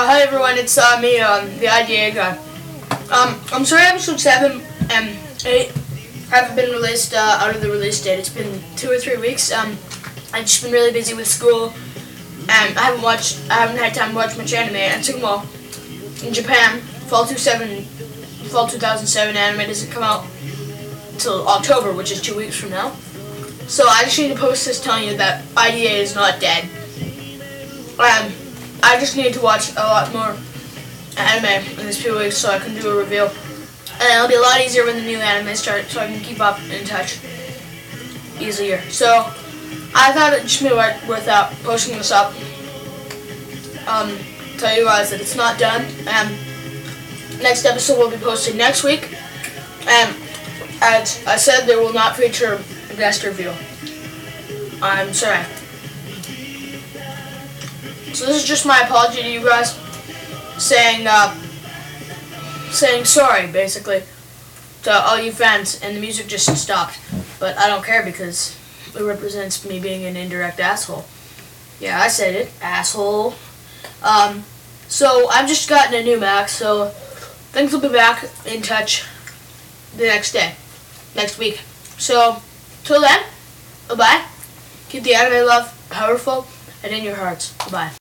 Uh, hi everyone, it's uh, me, um, the IDA guy. Um, I'm sorry episode 7 and 8 haven't been released uh, out of the release date. It's been two or three weeks. Um, I've just been really busy with school and I haven't watched, I haven't had time to watch much anime. And Tsukumo in Japan, Fall 27, Fall 2007 anime doesn't come out until October, which is two weeks from now. So I just need to post this telling you that IDA is not dead. Um, I just need to watch a lot more anime in these few weeks so I can do a review. And it'll be a lot easier when the new anime starts so I can keep up in touch easier. So I thought it'd just be worth, worth out posting this up. Um, tell you guys that it's not done. And next episode will be posted next week. And as I said, there will not feature a guest review. I'm sorry. So this is just my apology to you guys, saying uh, saying sorry basically to all you fans, and the music just stopped. But I don't care because it represents me being an indirect asshole. Yeah, I said it, asshole. Um, so I've just gotten a new Mac, so things will be back in touch the next day, next week. So till then, bye bye. Keep the anime love powerful and in your hearts. Bye.